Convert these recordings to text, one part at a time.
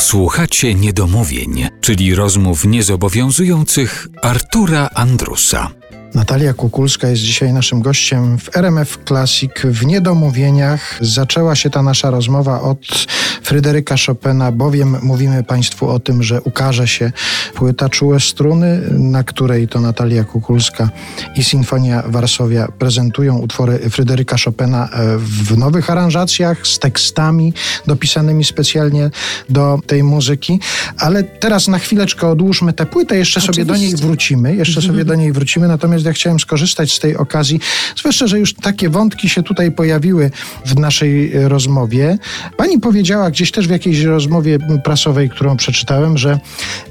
Słuchacie niedomówień, czyli rozmów niezobowiązujących Artura Andrusa. Natalia Kukulska jest dzisiaj naszym gościem w RMF Classic w Niedomówieniach. Zaczęła się ta nasza rozmowa od Fryderyka Chopina, bowiem mówimy Państwu o tym, że ukaże się płyta Czułe Struny, na której to Natalia Kukulska i Sinfonia Warszawia prezentują utwory Fryderyka Chopina e, w nowych aranżacjach z tekstami dopisanymi specjalnie do tej muzyki. Ale teraz na chwileczkę odłóżmy tę płytę, jeszcze Oczywiście. sobie do niej wrócimy, jeszcze sobie do niej wrócimy, natomiast ja chciałem skorzystać z tej okazji, zwłaszcza, że już takie wątki się tutaj pojawiły w naszej rozmowie. Pani powiedziała gdzieś też w jakiejś rozmowie prasowej, którą przeczytałem, że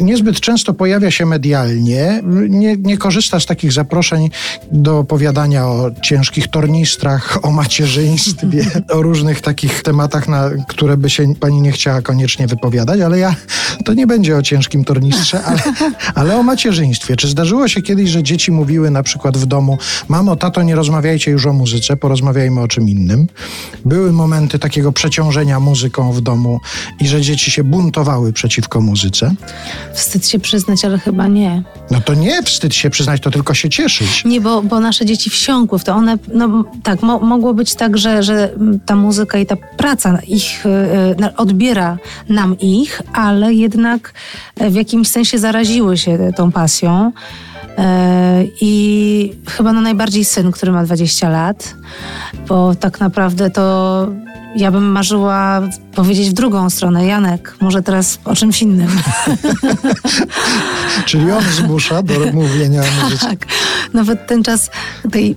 niezbyt często pojawia się medialnie, nie, nie korzysta z takich zaproszeń do opowiadania o ciężkich tornistrach, o macierzyństwie, o różnych takich tematach, na które by się pani nie chciała koniecznie wypowiadać, ale ja to nie będzie o ciężkim tornistrze, ale, ale o macierzyństwie. Czy zdarzyło się kiedyś, że dzieci mówiły na przykład w domu: Mamo, tato, nie rozmawiajcie już o muzyce, porozmawiajmy o czym innym. Były momenty takiego przeciążenia muzyką w domu i że dzieci się buntowały przeciwko muzyce. Wstyd się przyznać, ale chyba nie. No to nie wstyd się przyznać, to tylko się cieszyć. Nie, bo, bo nasze dzieci wsiąkły w to. One, no tak, mo mogło być tak, że, że ta muzyka i ta praca ich y, odbiera nam ich, ale jednak w jakimś sensie zaraziły się tą pasją. E, I chyba no najbardziej syn, który ma 20 lat, bo tak naprawdę to ja bym marzyła powiedzieć w drugą stronę. Janek, może teraz o czymś innym. Czyli on zmusza do mówienia. Tak. Nawet ten czas tej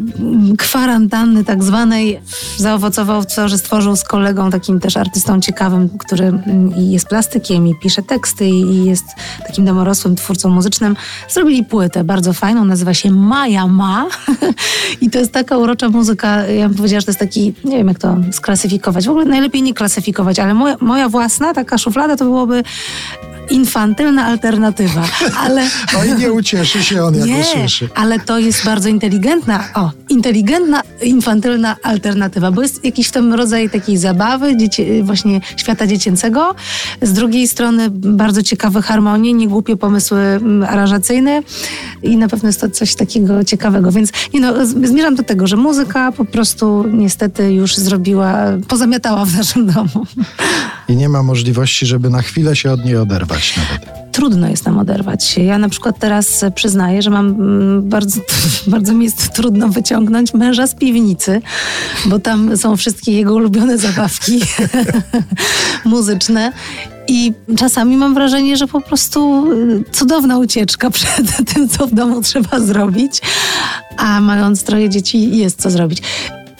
kwarantanny tak zwanej zaowocował w to, że stworzył z kolegą, takim też artystą ciekawym, który jest plastykiem i pisze teksty i jest takim domorosłym twórcą muzycznym. Zrobili płytę bardzo fajną, nazywa się Maja Ma i to jest taka urocza muzyka, ja bym powiedziała, że to jest taki, nie wiem jak to sklasyfikować, w ogóle najlepiej nie klasyfikować, ale moja, moja własna taka szuflada to byłoby infantylna alternatywa, ale... No i nie ucieszy się on, jak nie, usłyszy. ale to jest bardzo inteligentna, o, inteligentna, infantylna alternatywa, bo jest jakiś w tym rodzaj takiej zabawy, dzieci, właśnie świata dziecięcego, z drugiej strony bardzo ciekawe harmonie, niegłupie pomysły mm, aranżacyjne i na pewno jest to coś takiego ciekawego, więc nie no, zmierzam do tego, że muzyka po prostu niestety już zrobiła, pozamiatała w naszym domu. I nie ma możliwości, żeby na chwilę się od niej oderwać nawet trudno jest nam oderwać się. Ja na przykład teraz przyznaję, że mam mm, bardzo, bardzo mi jest trudno wyciągnąć męża z piwnicy, bo tam są wszystkie jego ulubione zabawki muzyczne. I czasami mam wrażenie, że po prostu y, cudowna ucieczka przed tym, co w domu trzeba zrobić, a mając troje dzieci, jest co zrobić.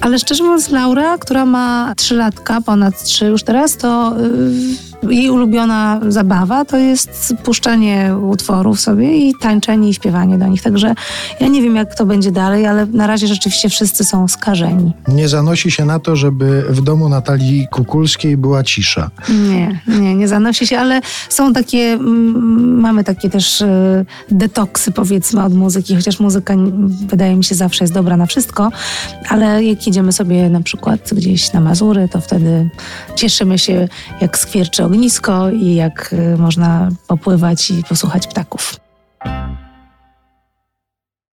Ale szczerze mówiąc, Laura, która ma trzylatka, ponad trzy już teraz, to yy, jej ulubiona zabawa to jest puszczanie utworów sobie i tańczenie i śpiewanie do nich. Także ja nie wiem, jak to będzie dalej, ale na razie rzeczywiście wszyscy są skażeni. Nie zanosi się na to, żeby w domu Natalii Kukulskiej była cisza. Nie, nie, nie zanosi się, ale są takie, mm, mamy takie też y, detoksy powiedzmy od muzyki, chociaż muzyka wydaje mi się zawsze jest dobra na wszystko, ale jak jedziemy sobie na przykład gdzieś na Mazury, to wtedy cieszymy się, jak skwierczy ognisko i jak y, można popływać i posłuchać ptaków.